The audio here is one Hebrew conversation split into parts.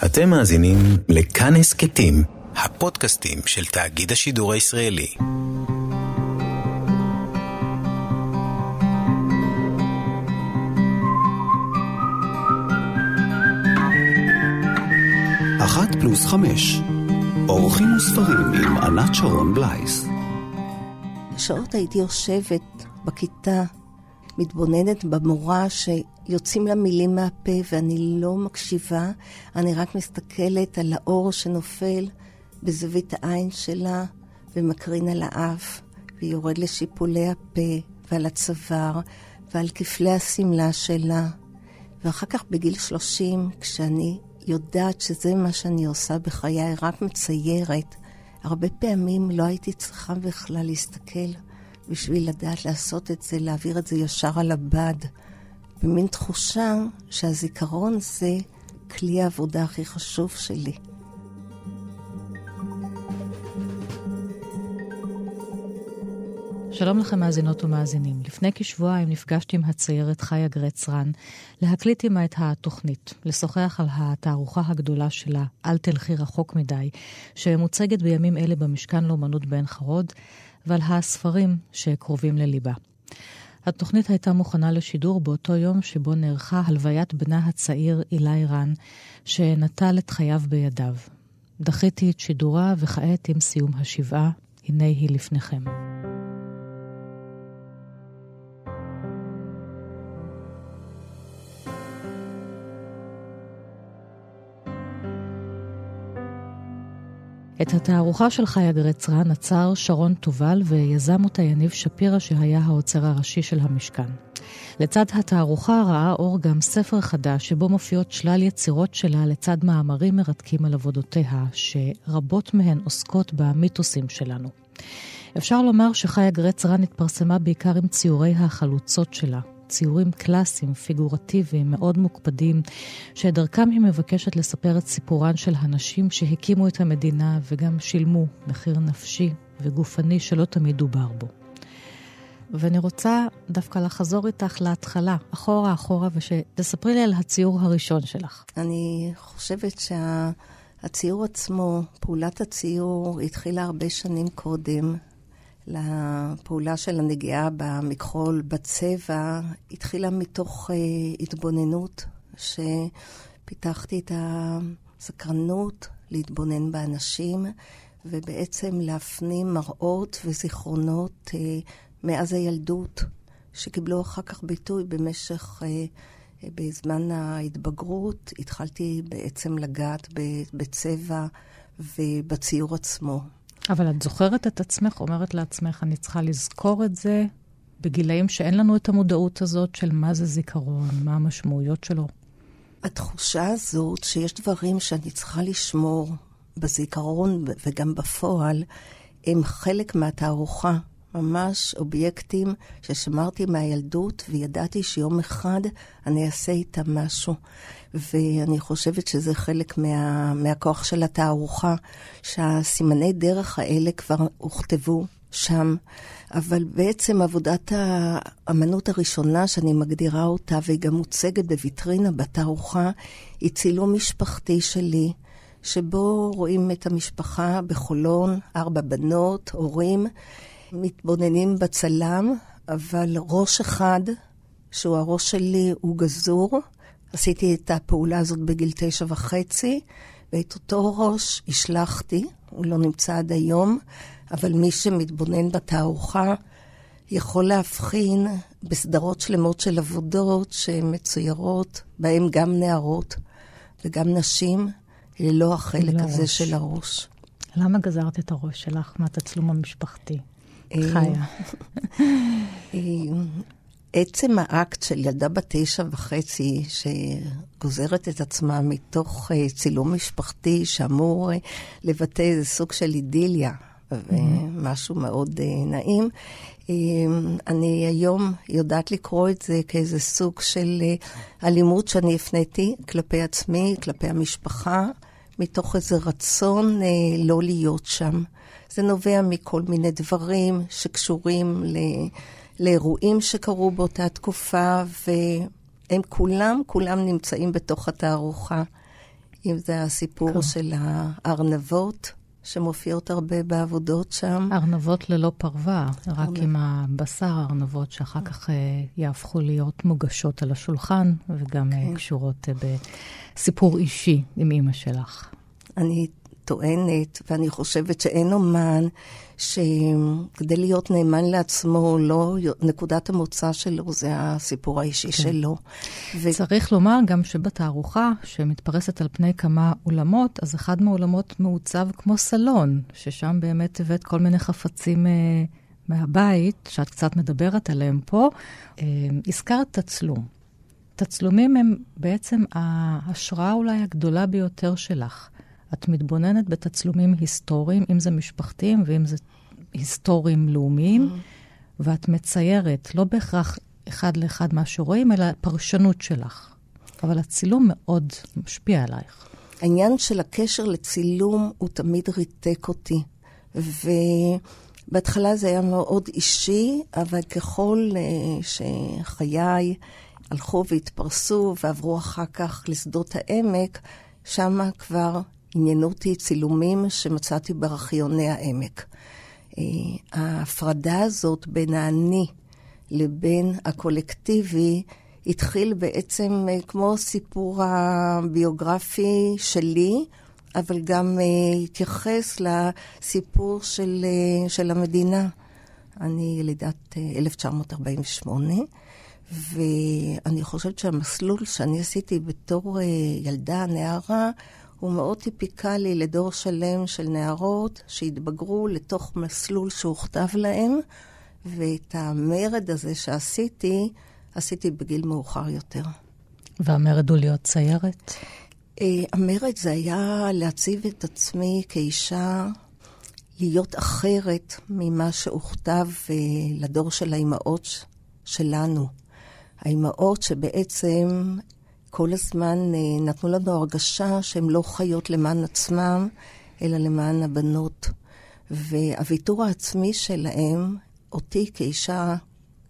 אתם מאזינים לכאן הסכתים, הפודקאסטים של תאגיד השידור הישראלי. אחת פלוס חמש, אורחים וספרים עם ענת שרון בלייס. שעות הייתי יושבת בכיתה, מתבוננת במורה שיוצאים לה מילים מהפה ואני לא מקשיבה, אני רק מסתכלת על האור שנופל בזווית העין שלה ומקרין על האף, ויורד לשיפולי הפה ועל הצוואר ועל כפלי השמלה שלה. ואחר כך בגיל 30, כשאני יודעת שזה מה שאני עושה בחיי, רק מציירת, הרבה פעמים לא הייתי צריכה בכלל להסתכל בשביל לדעת לעשות את זה, להעביר את זה ישר על הבד. במין תחושה שהזיכרון זה כלי העבודה הכי חשוב שלי. שלום לכם מאזינות ומאזינים. לפני כשבועיים נפגשתי עם הציירת חיה גרצרן להקליט עמה את התוכנית, לשוחח על התערוכה הגדולה שלה, אל תלכי רחוק מדי, שמוצגת בימים אלה במשכן לאומנות בעין חרוד, ועל הספרים שקרובים לליבה. התוכנית הייתה מוכנה לשידור באותו יום שבו נערכה הלוויית בנה הצעיר אילי רן, שנטל את חייו בידיו. דחיתי את שידורה, וכעת עם סיום השבעה, הנה היא לפניכם. התערוכה של חיה גרצרן עצר שרון תובל ויזם אותה יניב שפירא שהיה האוצר הראשי של המשכן. לצד התערוכה ראה אור גם ספר חדש שבו מופיעות שלל יצירות שלה לצד מאמרים מרתקים על עבודותיה, שרבות מהן עוסקות במיתוסים שלנו. אפשר לומר שחיה גרצרן התפרסמה בעיקר עם ציורי החלוצות שלה, ציורים קלאסיים, פיגורטיביים, מאוד מוקפדים, שדרכם היא מבקשת לספר את סיפורן של הנשים שהקימו את המדינה וגם שילמו מחיר נפשי וגופני שלא תמיד דובר בו. ואני רוצה דווקא לחזור איתך להתחלה, אחורה אחורה, ושתספרי לי על הציור הראשון שלך. אני חושבת שהציור שה... עצמו, פעולת הציור, התחילה הרבה שנים קודם. לפעולה של הנגיעה במכחול, בצבע, התחילה מתוך uh, התבוננות, שפיתחתי את הסקרנות להתבונן באנשים, ובעצם להפנים מראות וזיכרונות uh, מאז הילדות, שקיבלו אחר כך ביטוי במשך, uh, בזמן ההתבגרות, התחלתי בעצם לגעת בצבע ובציור עצמו. אבל את זוכרת את עצמך, אומרת לעצמך, אני צריכה לזכור את זה בגילאים שאין לנו את המודעות הזאת של מה זה זיכרון, מה המשמעויות שלו. התחושה הזאת שיש דברים שאני צריכה לשמור בזיכרון וגם בפועל, הם חלק מהתערוכה. ממש אובייקטים ששמרתי מהילדות וידעתי שיום אחד אני אעשה איתם משהו. ואני חושבת שזה חלק מה, מהכוח של התערוכה, שהסימני דרך האלה כבר הוכתבו שם. אבל בעצם עבודת האמנות הראשונה שאני מגדירה אותה, והיא גם מוצגת בוויטרינה בתערוכה, היא צילום משפחתי שלי, שבו רואים את המשפחה בחולון, ארבע בנות, הורים. מתבוננים בצלם, אבל ראש אחד, שהוא הראש שלי, הוא גזור. עשיתי את הפעולה הזאת בגיל תשע וחצי, ואת אותו ראש השלכתי, הוא לא נמצא עד היום, אבל מי שמתבונן בתערוכה יכול להבחין בסדרות שלמות של עבודות שמצוירות, בהן גם נערות וגם נשים, ללא החלק לא הזה ראש. של הראש. למה גזרת את הראש שלך מהתצלום המשפחתי? חיה. עצם האקט של ילדה בת תשע וחצי, שגוזרת את עצמה מתוך אה, צילום משפחתי שאמור אה, לבטא איזה סוג של אידיליה, ומשהו מאוד אה, נעים, אני היום יודעת לקרוא את זה כאיזה סוג של אלימות שאני הפניתי כלפי עצמי, כלפי המשפחה, מתוך איזה רצון לא להיות שם. זה נובע מכל מיני דברים שקשורים ל... לאירועים שקרו באותה תקופה, והם כולם, כולם נמצאים בתוך התערוכה. אם זה הסיפור כן. של הארנבות, שמופיעות הרבה בעבודות שם. ארנבות ללא פרווה, רק עם הבשר ארנבות שאחר כך uh, יהפכו להיות מוגשות על השולחן, וגם כן. uh, קשורות uh, בסיפור אישי עם אימא שלך. אני טוענת, ואני חושבת שאין אומן שכדי להיות נאמן לעצמו, לא, נקודת המוצא שלו זה הסיפור האישי כן. שלו. ו... צריך לומר גם שבתערוכה, שמתפרסת על פני כמה אולמות, אז אחד מהאולמות מעוצב כמו סלון, ששם באמת הבאת כל מיני חפצים... אה, מהבית, שאת קצת מדברת עליהם פה, אה, הזכרת תצלום. תצלומים הם בעצם ההשראה אולי הגדולה ביותר שלך. את מתבוננת בתצלומים היסטוריים, אם זה משפחתיים ואם זה היסטוריים לאומיים. ואת מציירת, לא בהכרח אחד לאחד מה שרואים, אלא פרשנות שלך. אבל הצילום מאוד משפיע עלייך. העניין של הקשר לצילום הוא תמיד ריתק אותי. ובהתחלה זה היה מאוד אישי, אבל ככל uh, שחיי הלכו והתפרסו ועברו אחר כך לשדות העמק, שמה כבר עניינו אותי צילומים שמצאתי בארכיוני העמק. אה, ההפרדה הזאת בין האני לבין הקולקטיבי התחיל בעצם אה, כמו סיפור הביוגרפי שלי, אבל גם אה, התייחס לסיפור של, של המדינה. אני ילידת 1948, ואני חושבת שהמסלול שאני עשיתי בתור ילדה, נערה, הוא מאוד טיפיקלי לדור שלם של נערות שהתבגרו לתוך מסלול שהוכתב להם, ואת המרד הזה שעשיתי, עשיתי בגיל מאוחר יותר. והמרד הוא להיות ציירת? Uh, המרד זה היה להציב את עצמי כאישה, להיות אחרת ממה שהוכתב uh, לדור של האימהות שלנו. האימהות שבעצם כל הזמן אה, נתנו לנו הרגשה שהן לא חיות למען עצמם, אלא למען הבנות. והוויתור העצמי שלהם, אותי כאישה,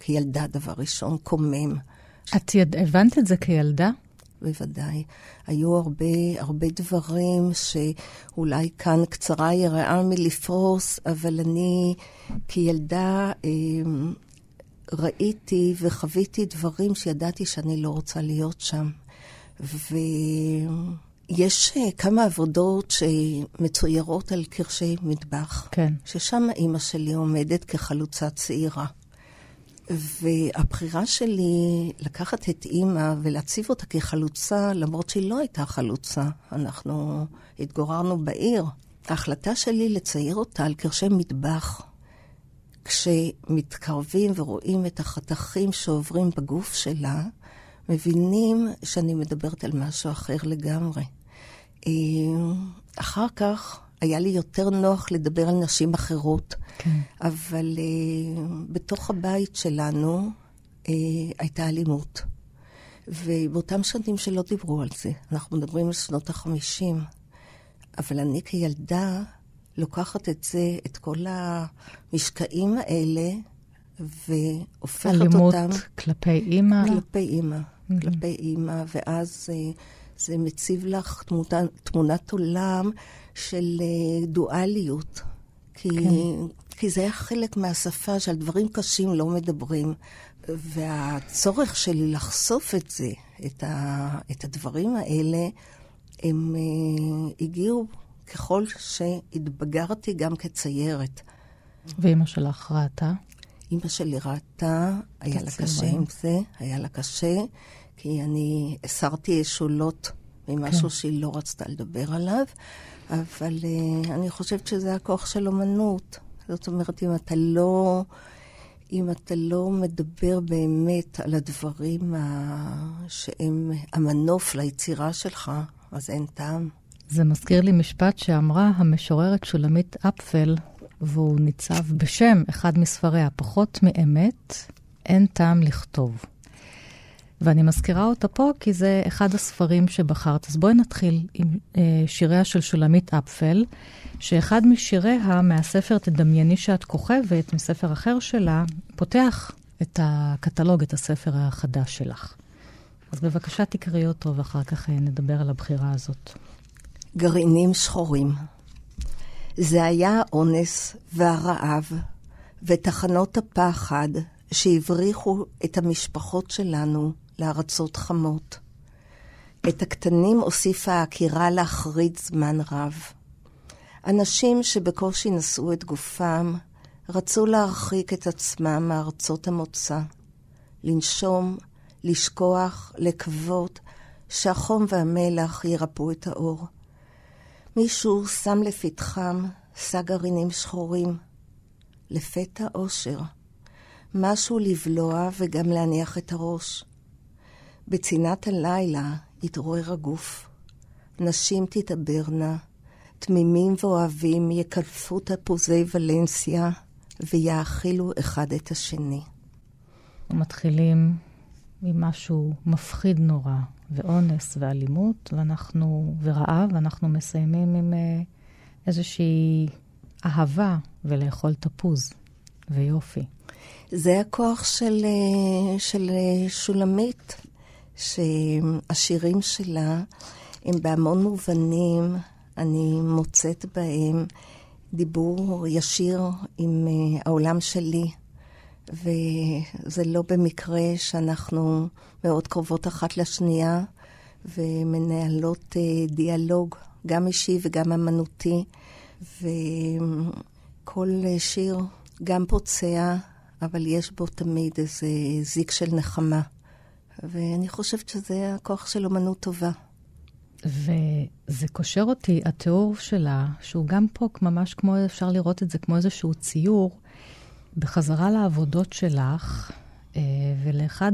כילדה, דבר ראשון, קומם. את יד... הבנת את זה כילדה? בוודאי. היו הרבה, הרבה דברים שאולי כאן קצרה יראה מלפרוס, אבל אני כילדה אה, ראיתי וחוויתי דברים שידעתי שאני לא רוצה להיות שם. ויש אה, כמה עבודות שמצוירות על קרשי מטבח. כן. ששם אימא שלי עומדת כחלוצה צעירה. והבחירה שלי לקחת את אימא ולהציב אותה כחלוצה, למרות שהיא לא הייתה חלוצה, אנחנו התגוררנו בעיר. ההחלטה שלי לצייר אותה על קרשי מטבח, כשמתקרבים ורואים את החתכים שעוברים בגוף שלה, מבינים שאני מדברת על משהו אחר לגמרי. אה, אחר כך היה לי יותר נוח לדבר על נשים אחרות, כן. אבל uh, בתוך הבית שלנו uh, הייתה אלימות. ובאותם שנים שלא דיברו על זה, אנחנו מדברים על שנות החמישים, אבל אני כילדה לוקחת את זה, את כל המשקעים האלה, והופכת אלימות אותם... אלימות כלפי אימא? כלפי אימא. mm-hmm. כלפי אימא, ואז אה, זה מציב לך תמונה, תמונת עולם של אה, דואליות. כי, כן. כי זה היה חלק מהשפה שעל דברים קשים לא מדברים. והצורך שלי לחשוף את זה, את, ה, את הדברים האלה, הם uh, הגיעו ככל שהתבגרתי גם כציירת. ואימא שלך ראתה? אימא שלי ראתה, היה לה קשה עם זה, היה לה קשה, כי אני הסרתי אשולות ממשהו כן. שהיא לא רצתה לדבר עליו, אבל uh, אני חושבת שזה הכוח של אומנות. זאת אומרת, אם אתה לא... אם אתה לא מדבר באמת על הדברים ה... שהם המנוף ליצירה שלך, אז אין טעם. זה מזכיר לי משפט שאמרה המשוררת שולמית אפפל, והוא ניצב בשם אחד מספריה, פחות מאמת, אין טעם לכתוב. ואני מזכירה אותה פה כי זה אחד הספרים שבחרת. אז בואי נתחיל עם אה, שיריה של שולמית אפפל, שאחד משיריה מהספר תדמייני שאת כוכבת, מספר אחר שלה, פותח את הקטלוג, את הספר החדש שלך. אז בבקשה תקראי אותו ואחר כך אה, נדבר על הבחירה הזאת. גרעינים שחורים. זה היה האונס והרעב ותחנות הפחד שהבריחו את המשפחות שלנו לארצות חמות. את הקטנים הוסיפה העקירה להחריד זמן רב. אנשים שבקושי נשאו את גופם, רצו להרחיק את עצמם מארצות המוצא, לנשום, לשכוח, לקוות שהחום והמלח ירפאו את האור. מישהו שם לפתחם שא גרעינים שחורים, לפתע אושר, משהו לבלוע וגם להניח את הראש. בצינת הלילה יתעורר הגוף, נשים תתעברנה, תמימים ואוהבים יקלפו תפוזי ולנסיה ויאכילו אחד את השני. מתחילים ממשהו מפחיד נורא, ואונס ואלימות, ואנחנו, ורעב, ואנחנו מסיימים עם אה, איזושהי אהבה ולאכול תפוז ויופי. זה הכוח של, אה, של אה, שולמית, שהשירים שלה הם בהמון מובנים, אני מוצאת בהם דיבור ישיר עם העולם שלי. וזה לא במקרה שאנחנו מאוד קרובות אחת לשנייה ומנהלות uh, דיאלוג, גם אישי וגם אמנותי, וכל uh, שיר גם פוצע, אבל יש בו תמיד איזה זיק של נחמה. ואני חושבת שזה הכוח של אמנות טובה. וזה קושר אותי, התיאור שלה, שהוא גם פה ממש כמו, אפשר לראות את זה כמו איזשהו ציור, בחזרה לעבודות שלך, אה, ולאחד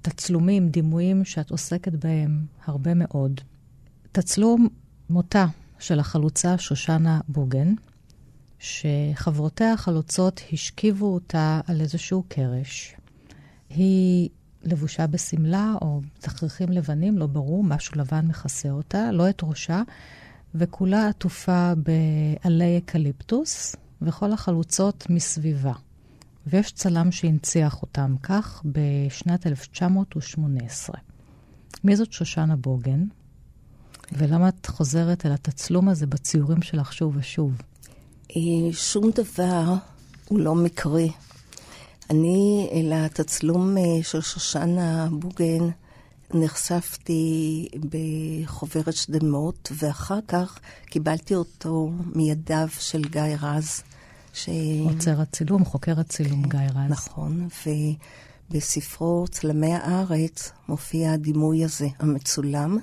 התצלומים, דימויים שאת עוסקת בהם הרבה מאוד, תצלום מותה של החלוצה שושנה בוגן, שחברותיה החלוצות השכיבו אותה על איזשהו קרש. היא לבושה בשמלה או תכריכים לבנים, לא ברור, משהו לבן מכסה אותה, לא את ראשה, וכולה עטופה בעלי אקליפטוס, וכל החלוצות מסביבה. ויש צלם שהנציח אותם כך בשנת 1918. מי זאת שושנה בוגן? ולמה את חוזרת אל התצלום הזה בציורים שלך שוב ושוב? אה, שום דבר הוא לא מקרי. אני, אל התצלום אה, של שושנה בוגן, נחשפתי בחוברת שדמות, ואחר כך קיבלתי אותו מידיו של גיא רז. ש... עוצר הצילום, חוקר הצילום גיא רז. נכון, ובספרו צלמי הארץ מופיע הדימוי הזה, המצולם,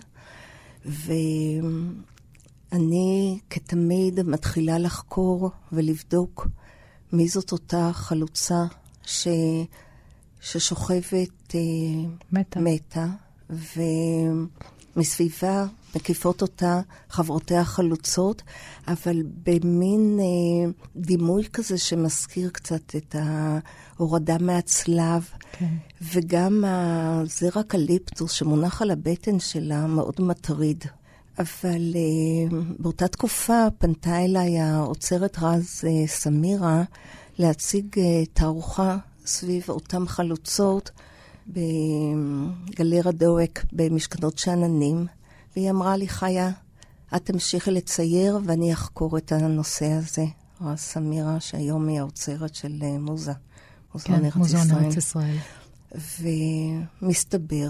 ואני כתמיד מתחילה לחקור ולבדוק מי זאת אותה חלוצה ש... ששוכבת אה, מתה. מתה, ומסביבה מקיפות אותה חברותיה החלוצות, אבל במין אה, דימוי כזה שמזכיר קצת את ההורדה מהצלב, כן. וגם הזרע קליפטוס שמונח על הבטן שלה מאוד מטריד. אבל אה, באותה תקופה פנתה אליי האוצרת רז אה, סמירה להציג אה, תערוכה סביב אותן חלוצות בגלרה דואק במשכנות שאננים. והיא אמרה לי, חיה, את תמשיכי לצייר ואני אחקור את הנושא הזה. או סמירה, שהיום היא האוצרת של אה, מוזה. מוזיאון כן, ארץ מוזיאון ארץ ישראל. ומסתבר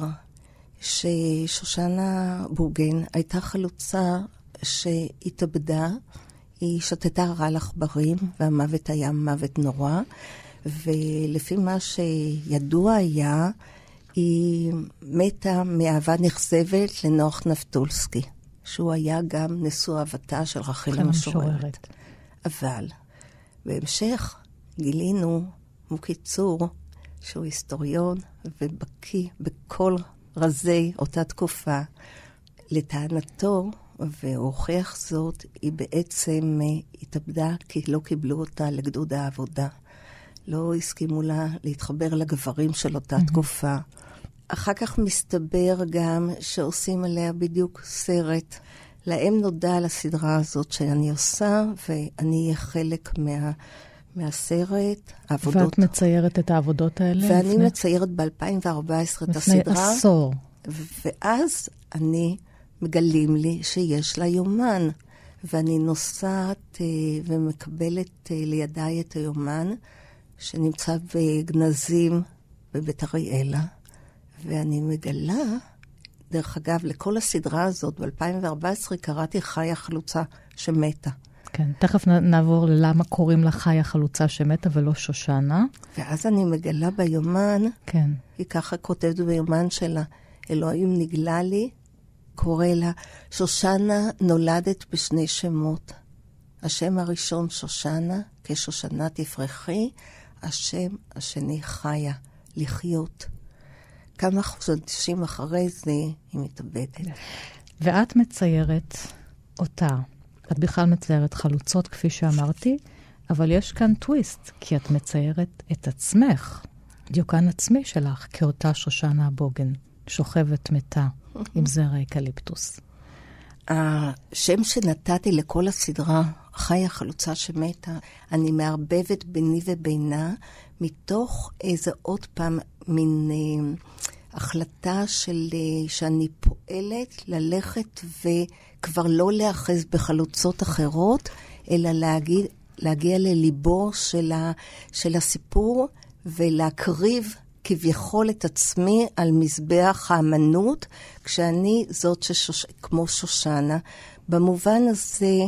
ששושנה בוגן הייתה חלוצה שהתאבדה, היא שתתה רעל עכברים, והמוות היה מוות נורא, ולפי מה שידוע היה, היא מתה מאהבה נכזבת לנוח נפטולסקי, שהוא היה גם נשוא אהבתה של רחל המשוררת. אבל בהמשך גילינו, מוקיצור, שהוא היסטוריון ובקיא בכל רזי אותה תקופה. לטענתו, והוא הוכיח זאת, היא בעצם התאבדה כי לא קיבלו אותה לגדוד העבודה. לא הסכימו לה להתחבר לגברים של אותה mm-hmm. תקופה. אחר כך מסתבר גם שעושים עליה בדיוק סרט. להם נודע על הסדרה הזאת שאני עושה, ואני אהיה חלק מה... מהסרט, העבודות. ואת מציירת את העבודות האלה? ואני לפני... מציירת ב-2014 את הסדרה. לפני עשור. ואז אני מגלים לי שיש לה יומן. ואני נוסעת אה, ומקבלת אה, לידיי את היומן, שנמצא בגנזים בבית אריאלה, ואני מגלה, דרך אגב, לכל הסדרה הזאת, ב-2014 קראתי חיה חלוצה שמתה. כן, תכף נעבור ללמה קוראים לה חיה חלוצה שמתה ולא שושנה. ואז אני מגלה ביומן, כן. היא ככה כותבת ביומן שלה, אלוהים נגלה לי, קורא לה, שושנה נולדת בשני שמות. השם הראשון שושנה, כשושנה תפרחי, השם השני חיה, לחיות. כמה חודשים אחרי זה היא מתאבדת. ואת מציירת אותה. את בכלל מציירת חלוצות, כפי שאמרתי, אבל יש כאן טוויסט, כי את מציירת את עצמך, דיוקן עצמי שלך, כאותה שושנה בוגן, שוכבת מתה עם זר אקליפטוס. השם שנתתי לכל הסדרה, חיה חלוצה שמתה, אני מערבבת ביני ובינה, מתוך איזה עוד פעם מין אה, החלטה של, אה, שאני פועלת ללכת וכבר לא להאחז בחלוצות אחרות, אלא להגיד, להגיע לליבו של, ה, של הסיפור ולהקריב כביכול את עצמי על מזבח האמנות, כשאני זאת ששוש... כמו שושנה. במובן הזה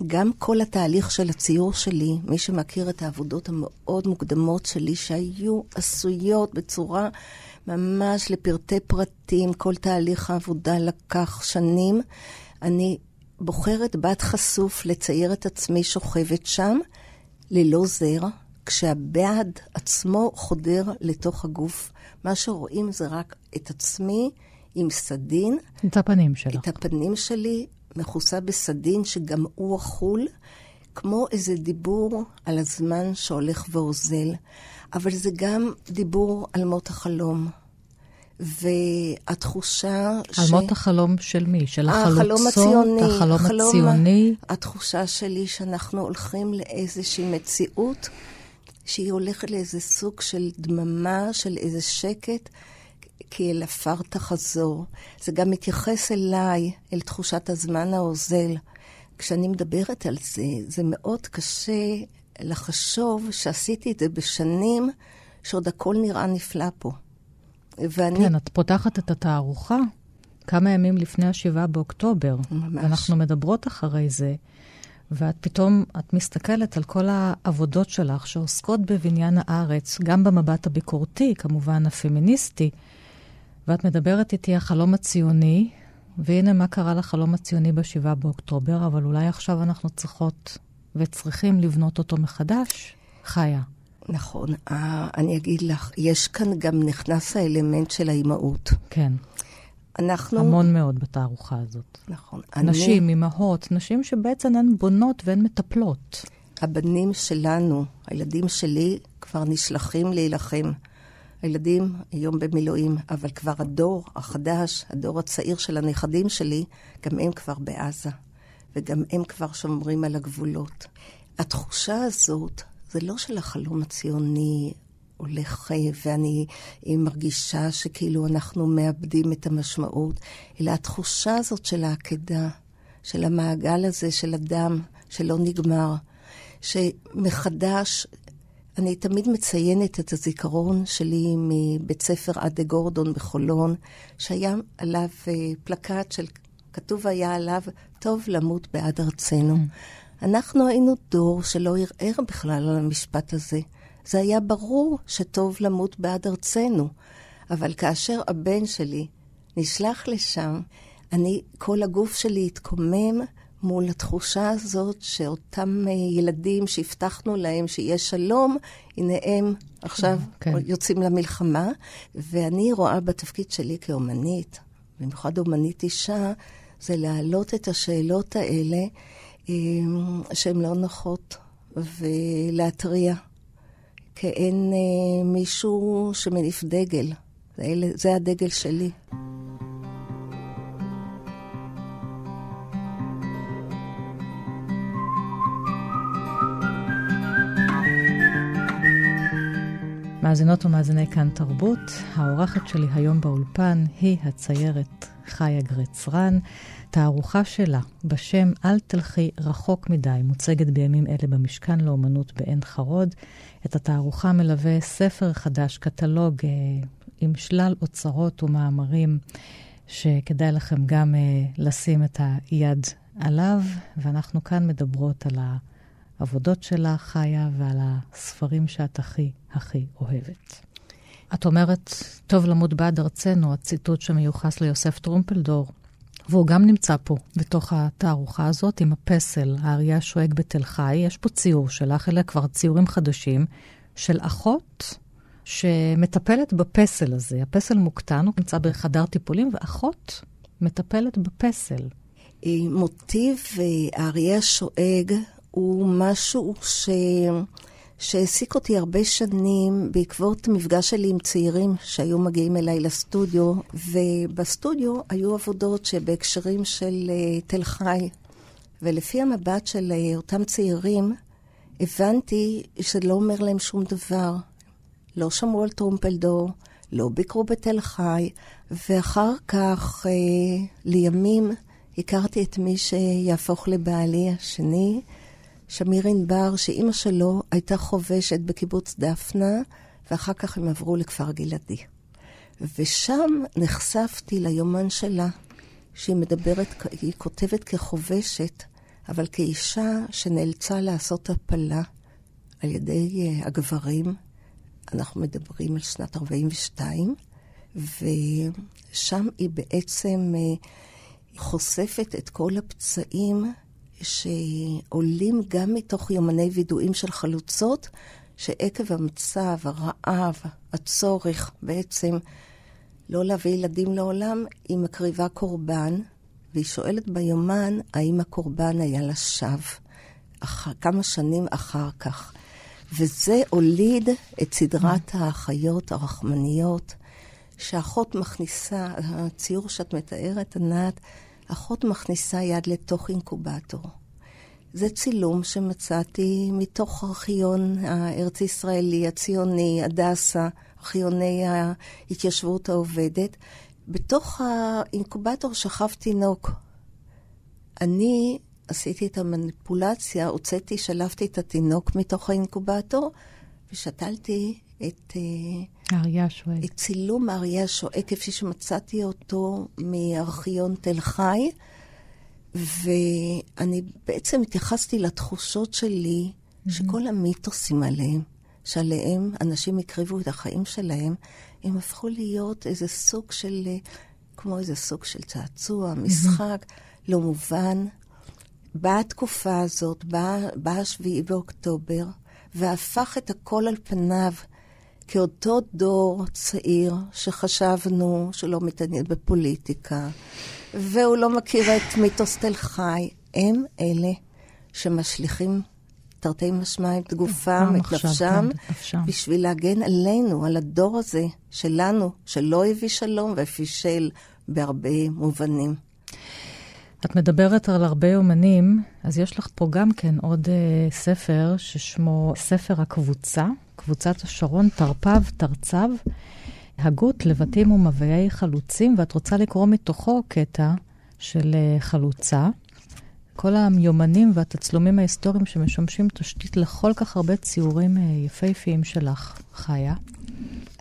שגם כל התהליך של הציור שלי, מי שמכיר את העבודות המאוד מוקדמות שלי, שהיו עשויות בצורה ממש לפרטי פרטים, כל תהליך העבודה לקח שנים, אני בוחרת בת חשוף לצייר את עצמי שוכבת שם, ללא זרע. כשהבעד עצמו חודר לתוך הגוף. מה שרואים זה רק את עצמי עם סדין. את הפנים שלך. את הפנים שלי, מכוסה בסדין שגם הוא אכול, כמו איזה דיבור על הזמן שהולך ואוזל. אבל זה גם דיבור על מות החלום. והתחושה ש... על מות החלום של מי? של החלוצות? החלום הציוני. החלום הציוני? התחושה שלי שאנחנו הולכים לאיזושהי מציאות שהיא הולכת לאיזה סוג של דממה, של איזה שקט, כי אל עפר תחזור. זה גם מתייחס אליי, אל תחושת הזמן האוזל. כשאני מדברת על זה, זה מאוד קשה לחשוב שעשיתי את זה בשנים שעוד הכל נראה נפלא פה. ואני... כן, את פותחת את התערוכה כמה ימים לפני השבעה באוקטובר. ממש. ואנחנו מדברות אחרי זה. ואת פתאום, את מסתכלת על כל העבודות שלך שעוסקות בבניין הארץ, גם במבט הביקורתי, כמובן הפמיניסטי, ואת מדברת איתי החלום הציוני, והנה מה קרה לחלום הציוני ב-7 באוקטובר, אבל אולי עכשיו אנחנו צריכות וצריכים לבנות אותו מחדש. חיה. נכון. אני אגיד לך, יש כאן גם נכנס האלמנט של האימהות. כן. אנחנו... המון מאוד בתערוכה הזאת. נכון. נשים, אני... אימהות, נשים שבעצם הן בונות והן מטפלות. הבנים שלנו, הילדים שלי, כבר נשלחים להילחם. הילדים היום במילואים, אבל כבר הדור החדש, הדור הצעיר של הנכדים שלי, גם הם כבר בעזה, וגם הם כבר שומרים על הגבולות. התחושה הזאת, זה לא של החלום הציוני הולך ואני מרגישה שכאילו אנחנו מאבדים את המשמעות, אלא התחושה הזאת של העקדה, של המעגל הזה של אדם שלא נגמר, שמחדש, אני תמיד מציינת את הזיכרון שלי מבית ספר עדה גורדון בחולון, שהיה עליו אה, פלקט של, כתוב היה עליו, טוב למות בעד ארצנו. Mm. אנחנו היינו דור שלא ערער בכלל על המשפט הזה. זה היה ברור שטוב למות בעד ארצנו. אבל כאשר הבן שלי נשלח לשם, אני, כל הגוף שלי התקומם מול התחושה הזאת שאותם אה, ילדים שהבטחנו להם שיהיה שלום, הנה הם עכשיו כן. יוצאים למלחמה. ואני רואה בתפקיד שלי כאומנית, במיוחד אומנית אישה, זה להעלות את השאלות האלה אה, שהן לא נוחות, ולהתריע. כאין אה, מישהו שמניף דגל. זה הדגל שלי. מאזינות ומאזיני כאן תרבות, האורחת שלי היום באולפן היא הציירת חיה גרצרן. תערוכה שלה בשם "אל תלכי רחוק מדי" מוצגת בימים אלה במשכן לאומנות בעין חרוד. את התערוכה מלווה ספר חדש, קטלוג אה, עם שלל אוצרות ומאמרים, שכדאי לכם גם אה, לשים את היד עליו, ואנחנו כאן מדברות על העבודות שלה, חיה, ועל הספרים שאת הכי הכי אוהבת. את אומרת, טוב למות בעד ארצנו, הציטוט שמיוחס ליוסף טרומפלדור, והוא גם נמצא פה, בתוך התערוכה הזאת, עם הפסל, האריה השואג בתל חי. יש פה ציור שלך, אלה כבר ציורים חדשים, של אחות שמטפלת בפסל הזה. הפסל מוקטן, הוא נמצא בחדר טיפולים, ואחות מטפלת בפסל. מוטיב האריה השואג הוא משהו ש... שהעסיק אותי הרבה שנים בעקבות מפגש שלי עם צעירים שהיו מגיעים אליי לסטודיו, ובסטודיו היו עבודות שבהקשרים של uh, תל חי, ולפי המבט של uh, אותם צעירים, הבנתי שזה לא אומר להם שום דבר. לא שמעו על טרומפלדור, לא ביקרו בתל חי, ואחר כך, uh, לימים, הכרתי את מי שיהפוך לבעלי השני, שמיר ענבר, שאימא שלו הייתה חובשת בקיבוץ דפנה, ואחר כך הם עברו לכפר גלעדי. ושם נחשפתי ליומן שלה, שהיא מדברת, היא כותבת כחובשת, אבל כאישה שנאלצה לעשות הפלה על ידי uh, הגברים. אנחנו מדברים על שנת 42, ושם היא בעצם uh, חושפת את כל הפצעים שעולים גם מתוך יומני וידועים של חלוצות, שעקב המצב, הרעב, הצורך בעצם לא להביא ילדים לעולם, היא מקריבה קורבן, והיא שואלת ביומן האם הקורבן היה לשווא. כמה שנים אחר כך. וזה הוליד את סדרת האחיות הרחמניות, שאחות מכניסה, הציור שאת מתארת, ענת, אחות מכניסה יד לתוך אינקובטור. זה צילום שמצאתי מתוך ארכיון הארץ-ישראלי, הציוני, הדסה, ארכיוני ההתיישבות העובדת. בתוך האינקובטור שכב תינוק. אני עשיתי את המניפולציה, הוצאתי, שלפתי את התינוק מתוך האינקובטור ושתלתי את... האריה השואג. צילום האריה השואג, כפי שמצאתי אותו מארכיון תל חי, ואני בעצם התייחסתי לתחושות שלי, mm-hmm. שכל המיתוסים עליהם, שעליהם אנשים הקריבו את החיים שלהם, הם הפכו להיות איזה סוג של, כמו איזה סוג של צעצוע, משחק, mm-hmm. לא מובן. באה התקופה הזאת, באה בא השביעי באוקטובר, והפך את הכל על פניו. כאותו דור צעיר שחשבנו שלא מתעניין בפוליטיקה, והוא לא מכיר את מיתוס תל חי, הם אלה שמשליכים תרתי משמע את גופם, את נפשם, כן, בשביל להגן עלינו, על הדור הזה שלנו, שלא הביא שלום ופישל בהרבה מובנים. את מדברת על הרבה אומנים, אז יש לך פה גם כן עוד uh, ספר ששמו ספר הקבוצה, קבוצת השרון, תרפ"ו, תרצ"ו, הגות, לבטים ומבעי חלוצים, ואת רוצה לקרוא מתוכו קטע של uh, חלוצה. כל היומנים והתצלומים ההיסטוריים שמשמשים תשתית לכל כך הרבה ציורים uh, יפהפיים שלך, חיה.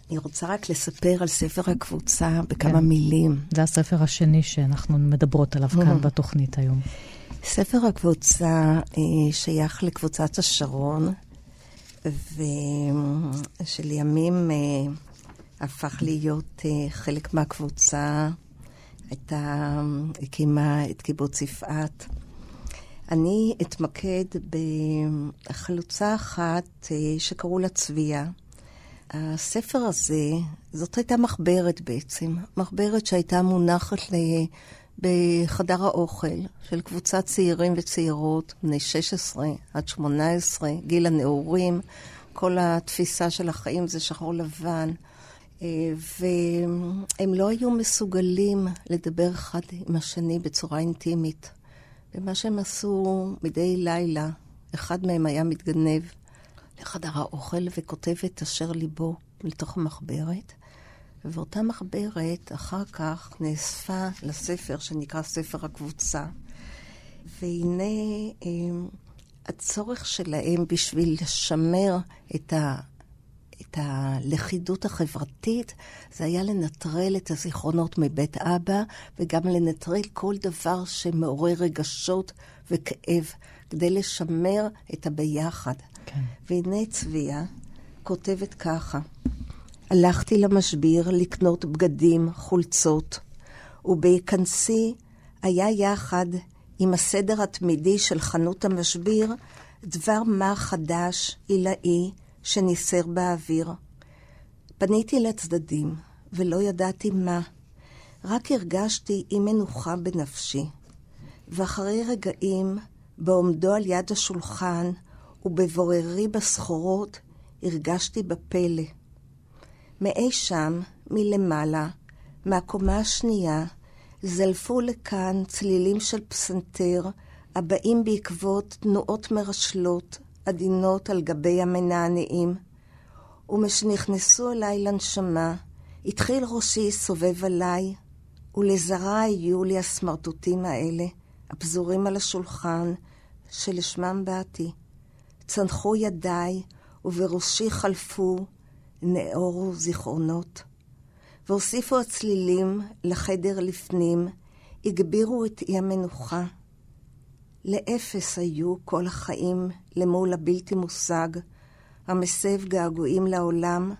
אני רוצה רק לספר על ספר הקבוצה בכמה כן. מילים. זה הספר השני שאנחנו מדברות עליו כאן mm. בתוכנית היום. ספר הקבוצה אה, שייך לקבוצת השרון, ושלימים אה, הפך להיות אה, חלק מהקבוצה, הייתה, הקימה את קיבוץ יפעת. אני אתמקד בחלוצה אחת שקראו לה צביה. הספר הזה, זאת הייתה מחברת בעצם, מחברת שהייתה מונחת ל... בחדר האוכל של קבוצת צעירים וצעירות, בני 16 עד 18, גיל הנעורים, כל התפיסה של החיים זה שחור לבן. אה, והם לא היו מסוגלים לדבר אחד עם השני בצורה אינטימית. ומה שהם עשו מדי לילה, אחד מהם היה מתגנב לחדר האוכל וכותב את אשר ליבו לתוך המחברת, ואותה מחברת אחר כך נאספה לספר שנקרא ספר הקבוצה. והנה אה, הצורך שלהם בשביל לשמר את, ה, את הלכידות החברתית, זה היה לנטרל את הזיכרונות מבית אבא, וגם לנטרל כל דבר שמעורר רגשות וכאב, כדי לשמר את הביחד. כן. והנה צביה כותבת ככה: הלכתי למשביר לקנות בגדים, חולצות, ובהיכנסי היה יחד עם הסדר התמידי של חנות המשביר דבר מה חדש, עילאי, שניסר באוויר. פניתי לצדדים, ולא ידעתי מה. רק הרגשתי אי מנוחה בנפשי. ואחרי רגעים, בעומדו על יד השולחן ובבוררי בסחורות, הרגשתי בפלא. מאי שם, מלמעלה, מהקומה השנייה, זלפו לכאן צלילים של פסנתר, הבאים בעקבות תנועות מרשלות, עדינות על גבי המנענעים. ומשנכנסו אליי לנשמה, התחיל ראשי סובב עליי, ולזרע היו לי הסמרטוטים האלה, הפזורים על השולחן, שלשמם באתי. צנחו ידיי, ובראשי חלפו, נאורו זיכרונות. והוסיפו הצלילים לחדר לפנים, הגבירו את אי המנוחה. לאפס היו כל החיים למול הבלתי מושג, המסב געגועים לעולם.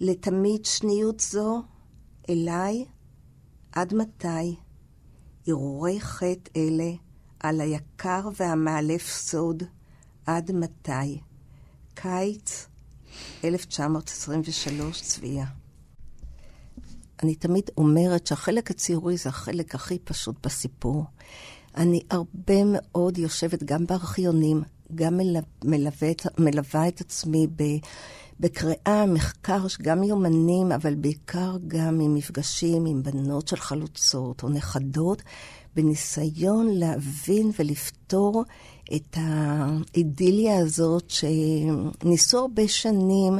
לתמיד שניות זו, אליי, עד מתי? הרהורי חטא אלה על היקר והמאלף סוד, עד מתי? קיץ 1923, צביה. אני תמיד אומרת שהחלק הציורי זה החלק הכי פשוט בסיפור. אני הרבה מאוד יושבת גם בארכיונים, גם מלווה, מלווה את עצמי ב, בקריאה, מחקר, גם יומנים, אבל בעיקר גם עם מפגשים עם בנות של חלוצות או נכדות, בניסיון להבין ולפתור את האידיליה הזאת שניסו הרבה שנים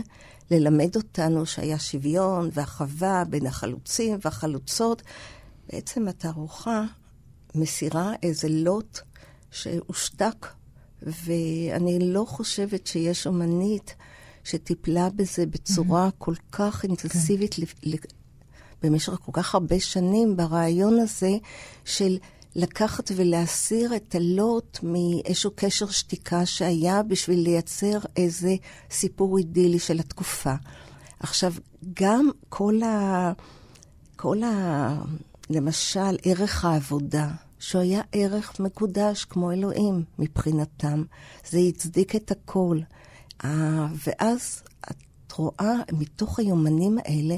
ללמד אותנו שהיה שוויון ואחווה בין החלוצים והחלוצות. בעצם התערוכה מסירה איזה לוט שהושתק, ואני לא חושבת שיש אומנית שטיפלה בזה בצורה mm-hmm. כל כך אינטנסיבית כן. במשך כל כך הרבה שנים ברעיון הזה של לקחת ולהסיר את הלוט מאיזשהו קשר שתיקה שהיה בשביל לייצר איזה סיפור אידילי של התקופה. עכשיו, גם כל ה... כל ה... למשל, ערך העבודה, שהוא היה ערך מקודש כמו אלוהים מבחינתם, זה הצדיק את הכל. ואז את רואה מתוך היומנים האלה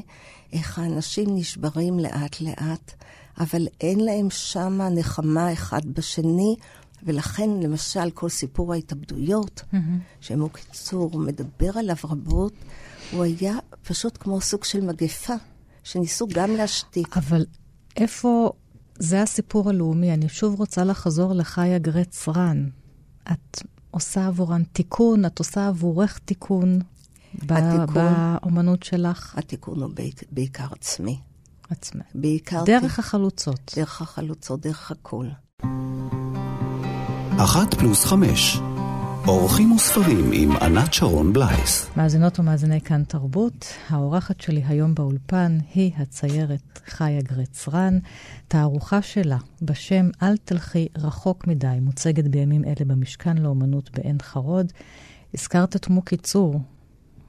איך האנשים נשברים לאט-לאט. אבל אין להם שם נחמה אחד בשני, ולכן, למשל, כל סיפור ההתאבדויות, mm-hmm. שמו קיצור מדבר עליו רבות, הוא היה פשוט כמו סוג של מגפה, שניסו גם להשתיק. אבל איפה, זה הסיפור הלאומי. אני שוב רוצה לחזור לחיה גרץ רן. את עושה עבורן תיקון, את עושה עבורך תיקון, התיקון באומנות שלך. התיקון הוא בעיקר עצמי. עצמך. בעיקר... דרך החלוצות. דרך החלוצות, דרך הכל. אחת פלוס חמש. אורחים וספרים עם ענת שרון בלייס. מאזינות ומאזיני כאן תרבות, האורחת שלי היום באולפן היא הציירת חיה גרצרן. תערוכה שלה בשם "אל תלכי רחוק מדי" מוצגת בימים אלה במשכן לאומנות בעין חרוד. הזכרת את מוקי צור,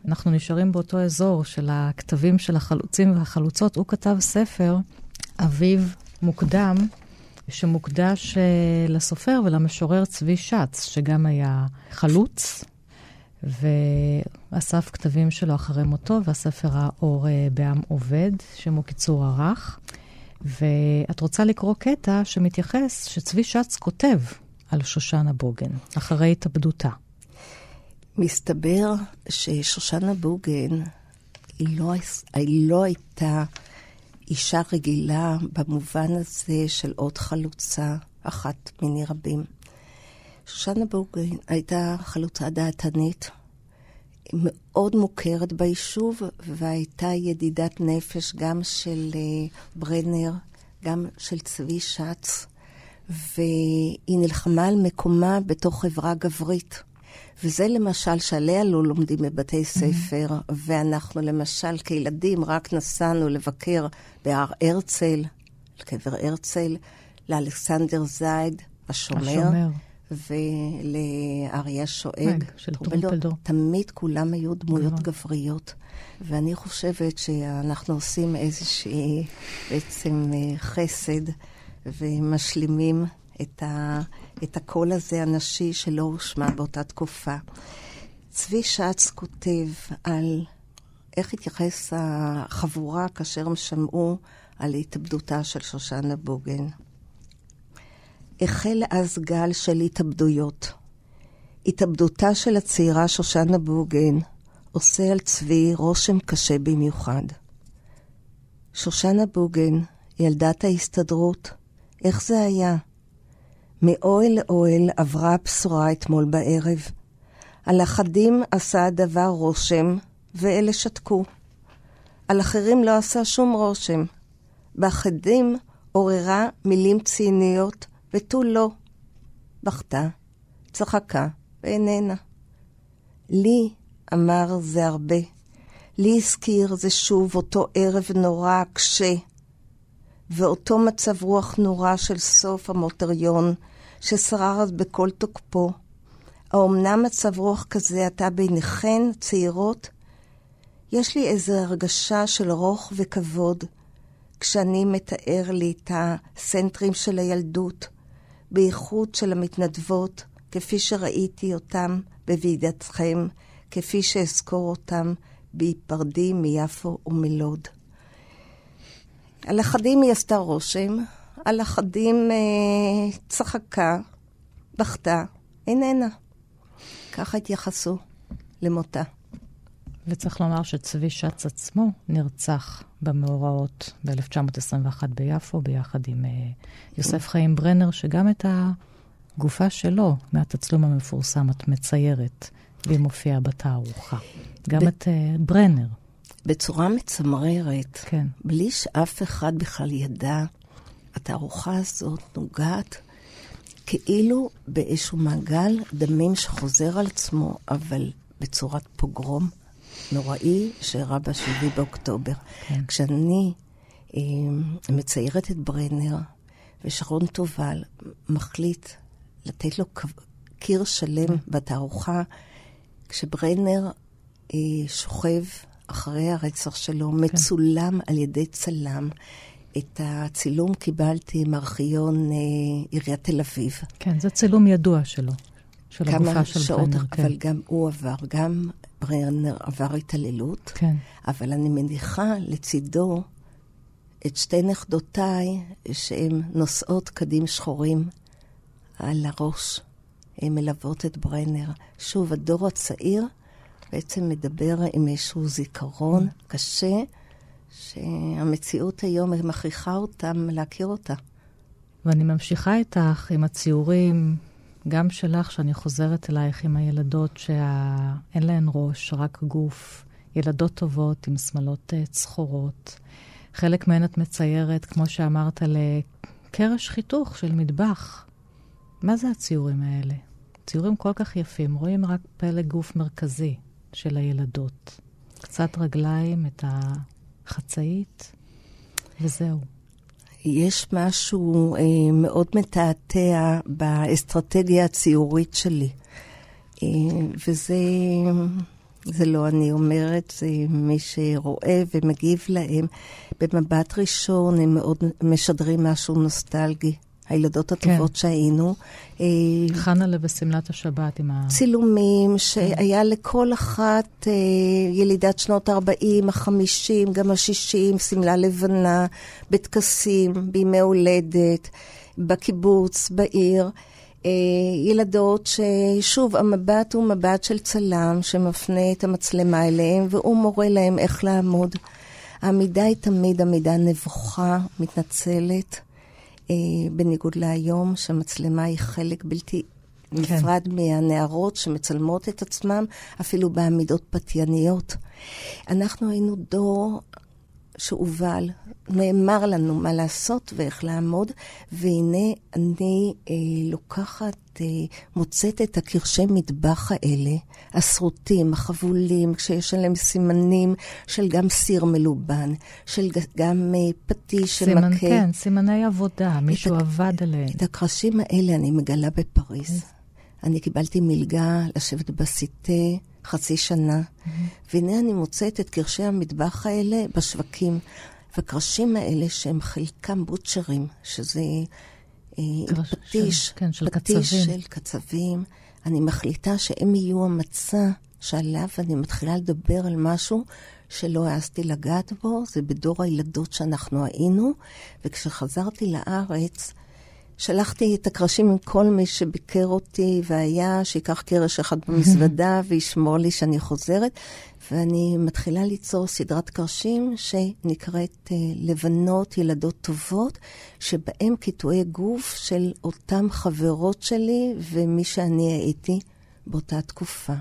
אנחנו נשארים באותו אזור של הכתבים של החלוצים והחלוצות. הוא כתב ספר, אביב מוקדם, שמוקדש uh, לסופר ולמשורר צבי שץ, שגם היה חלוץ, ואסף כתבים שלו אחרי מותו, והספר האור uh, בעם עובד, שמו קיצור ערך. ואת רוצה לקרוא קטע שמתייחס, שצבי שץ כותב על שושנה בוגן, אחרי התאבדותה. מסתבר ששושנה בוגן היא לא, היא לא הייתה אישה רגילה במובן הזה של עוד חלוצה, אחת מיני רבים. שושנה בוגן הייתה חלוצה דעתנית, מאוד מוכרת ביישוב, והייתה ידידת נפש גם של uh, ברנר, גם של צבי שץ, והיא נלחמה על מקומה בתוך חברה גברית. וזה למשל שעליה לא לומדים בבתי ספר, mm-hmm. ואנחנו למשל כילדים רק נסענו לבקר בהר הרצל, לקבר הרצל, לאלכסנדר זייד, השומר. השומר. ולאריה שואג, של טרומפלדור. תמיד כולם היו דמויות גבר. גבריות. ואני חושבת שאנחנו עושים איזושהי בעצם אה, חסד ומשלימים את, ה, את הקול הזה הנשי שלא הושמע באותה תקופה. צבי שץ כותב על איך התייחס החבורה כאשר הם שמעו על התאבדותה של שושנה בוגן. החל אז גל של התאבדויות. התאבדותה של הצעירה שושנה בוגן עושה על צבי רושם קשה במיוחד. שושנה בוגן, ילדת ההסתדרות, איך זה היה? מאוהל לאוהל עברה הבשורה אתמול בערב. על אחדים עשה הדבר רושם, ואלה שתקו. על אחרים לא עשה שום רושם. באחדים עוררה מילים ציניות ותו לא. בכתה, צחקה, ואיננה. לי, אמר זה הרבה. לי הזכיר זה שוב אותו ערב נורא קשה, ואותו מצב רוח נורא של סוף המוטריון, ששרר אז בכל תוקפו. האומנם מצב רוח כזה אתה ביניכן, צעירות? יש לי איזו הרגשה של רוך וכבוד, כשאני מתאר לי את הסנטרים של הילדות, בייחוד של המתנדבות, כפי שראיתי אותם בוועידתכם, כפי שאזכור אותם בהיפרדי מיפו ומלוד. על אחדים היא עשתה רושם, על אחדים אה, צחקה, בכתה, איננה. ככה התייחסו למותה. וצריך לומר שצבי שץ עצמו נרצח במאורעות ב-1921 ביפו, ביחד עם uh, יוסף חיים ברנר, שגם את הגופה שלו, מהתצלום המפורסם, את מציירת, והיא מופיעה בתערוכה. גם ב- את uh, ברנר. בצורה מצמררת, כן. בלי שאף אחד בכלל ידע, התערוכה הזאת נוגעת כאילו באיזשהו מעגל דמים שחוזר על עצמו, אבל בצורת פוגרום. נוראי שאירע ב-7 באוקטובר. כן. כשאני אה, מציירת את ברנר, ושרון טובל מחליט לתת לו קיר שלם כן. בתערוכה, כשברנר אה, שוכב אחרי הרצח שלו, כן. מצולם על ידי צלם. את הצילום קיבלתי מארכיון אה, עיריית תל אביב. כן, זה צילום ידוע שלו, של הגופה של ברנר. כמה שעות, כן. אבל גם הוא עבר, גם ברנר עבר התעללות, כן. אבל אני מניחה לצידו את שתי נכדותיי שהן נושאות קדים שחורים על הראש. הן מלוות את ברנר. שוב, הדור הצעיר בעצם מדבר עם איזשהו זיכרון. קשה, שהמציאות היום מכריחה אותם להכיר אותה. ואני ממשיכה איתך עם הציורים גם שלך, שאני חוזרת אלייך עם הילדות שאין להן ראש, רק גוף, ילדות טובות עם שמלות uh, צחורות. חלק מהן את מציירת, כמו שאמרת, לקרש חיתוך של מטבח. מה זה הציורים האלה? ציורים כל כך יפים, רואים רק פלג גוף מרכזי של הילדות. קצת רגליים, את החצאית, וזהו. יש משהו אה, מאוד מתעתע באסטרטגיה הציורית שלי. אה, וזה זה לא אני אומרת, זה מי שרואה ומגיב להם. במבט ראשון הם מאוד משדרים משהו נוסטלגי. הילדות כן. הטובות כן. שהיינו. אה, חנה לבשמלת השבת עם ה... צילומים שהיה כן. לכל אחת אה, ילידת שנות ה-40, ה-50, גם ה-60, שמלה לבנה, בטקסים, בימי הולדת, בקיבוץ, בעיר. אה, ילדות ששוב, המבט הוא מבט של צלם שמפנה את המצלמה אליהם, והוא מורה להם איך לעמוד. העמידה היא תמיד עמידה נבוכה, מתנצלת. אה, בניגוד להיום, שהמצלמה היא חלק בלתי נפרד כן. מהנערות שמצלמות את עצמם, אפילו בעמידות פתייניות. אנחנו היינו דור שהובל, נאמר לנו מה לעשות ואיך לעמוד, והנה אני אה, לוקחת, אה, מוצאת את הקרשי מטבח האלה, הסרוטים, החבולים, כשיש עליהם סימנים של גם סיר מלובן, של גם אה, פטיש סימן, שמכה. כן, סימני עבודה, מישהו עבד עליהם. את הקרשים האלה אני מגלה בפריז. אני קיבלתי מלגה לשבת בסיטה. חצי שנה, mm-hmm. והנה אני מוצאת את קרשי המטבח האלה בשווקים. והקרשים האלה שהם חלקם בוטשרים, שזה אה, פטיש, כן, של פטיש קצבים. של קצבים. אני מחליטה שהם יהיו המצע שעליו אני מתחילה לדבר על משהו שלא העזתי לגעת בו, זה בדור הילדות שאנחנו היינו, וכשחזרתי לארץ, שלחתי את הקרשים עם כל מי שביקר אותי והיה, שיקח קרש אחד במזוודה וישמור לי שאני חוזרת. ואני מתחילה ליצור סדרת קרשים שנקראת uh, לבנות ילדות טובות, שבהם קיטועי גוף של אותן חברות שלי ומי שאני הייתי באותה תקופה.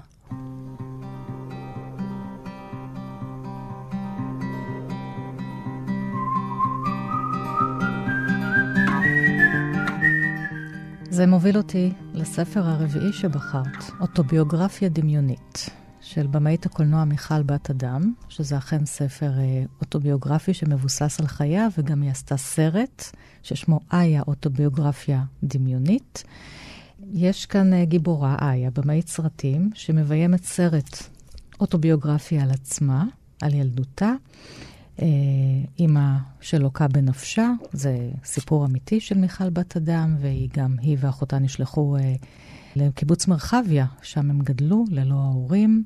זה מוביל אותי לספר הרביעי שבחרת, אוטוביוגרפיה דמיונית, של במאית הקולנוע מיכל בת אדם, שזה אכן ספר אה, אוטוביוגרפי שמבוסס על חייה, וגם היא עשתה סרט ששמו איה אוטוביוגרפיה דמיונית. יש כאן אה, גיבורה, איה, במאית סרטים, שמביימת סרט אוטוביוגרפי על עצמה, על ילדותה. אה, אימא שלוקה בנפשה, זה סיפור אמיתי של מיכל בת אדם, והיא גם, היא ואחותה נשלחו אה, לקיבוץ מרחביה, שם הם גדלו ללא ההורים.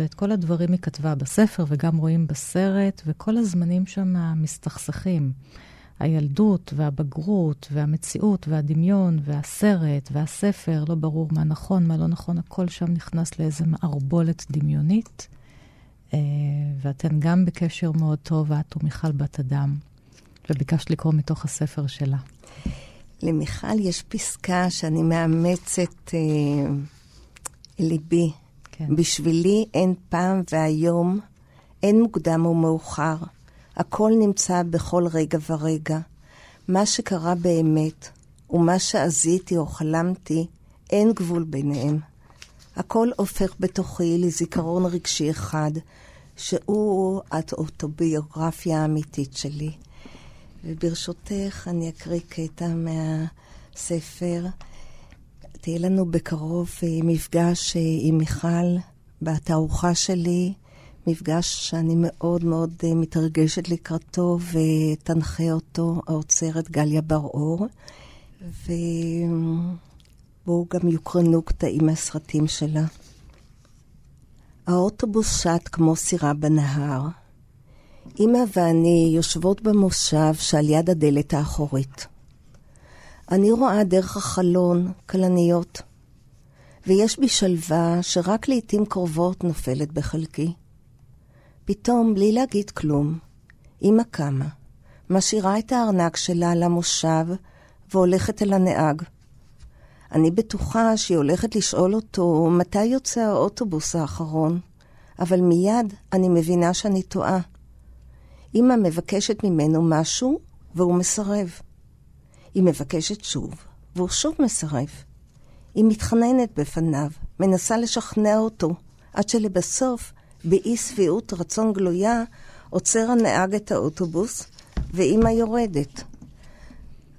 ואת כל הדברים היא כתבה בספר וגם רואים בסרט, וכל הזמנים שם מסתכסכים. הילדות והבגרות והמציאות והדמיון והסרט והספר, לא ברור מה נכון, מה לא נכון, הכל שם נכנס לאיזה מערבולת דמיונית. אה, ואתן גם בקשר מאוד טוב, את ומיכל בת אדם, וביקשת לקרוא מתוך הספר שלה. למיכל יש פסקה שאני מאמצת אה, ליבי. כן. בשבילי אין פעם והיום, אין מוקדם ומאוחר. הכל נמצא בכל רגע ורגע. מה שקרה באמת, ומה שעזיתי או חלמתי, אין גבול ביניהם. הכל הופך בתוכי לזיכרון רגשי אחד, שהוא האוטוביוגרפיה האמיתית שלי. וברשותך, אני אקריא קטע מהספר. תהיה לנו בקרוב אה, מפגש אה, עם מיכל בתערוכה שלי, מפגש שאני מאוד מאוד אה, מתרגשת לקראתו, ותנחה אותו האוצרת גליה בר-אור. ובואו גם יוקרנו קטעים מהסרטים שלה. האוטובוס שט כמו סירה בנהר. אמא ואני יושבות במושב שעל יד הדלת האחורית. אני רואה דרך החלון כלניות, ויש בי שלווה שרק לעתים קרובות נופלת בחלקי. פתאום, בלי להגיד כלום, אמא קמה, משאירה את הארנק שלה על המושב והולכת אל הנהג. אני בטוחה שהיא הולכת לשאול אותו מתי יוצא האוטובוס האחרון, אבל מיד אני מבינה שאני טועה. אמא מבקשת ממנו משהו והוא מסרב. היא מבקשת שוב, והוא שוב מסרב. היא מתחננת בפניו, מנסה לשכנע אותו, עד שלבסוף, באי שביעות רצון גלויה, עוצר הנהג את האוטובוס, ואימא יורדת.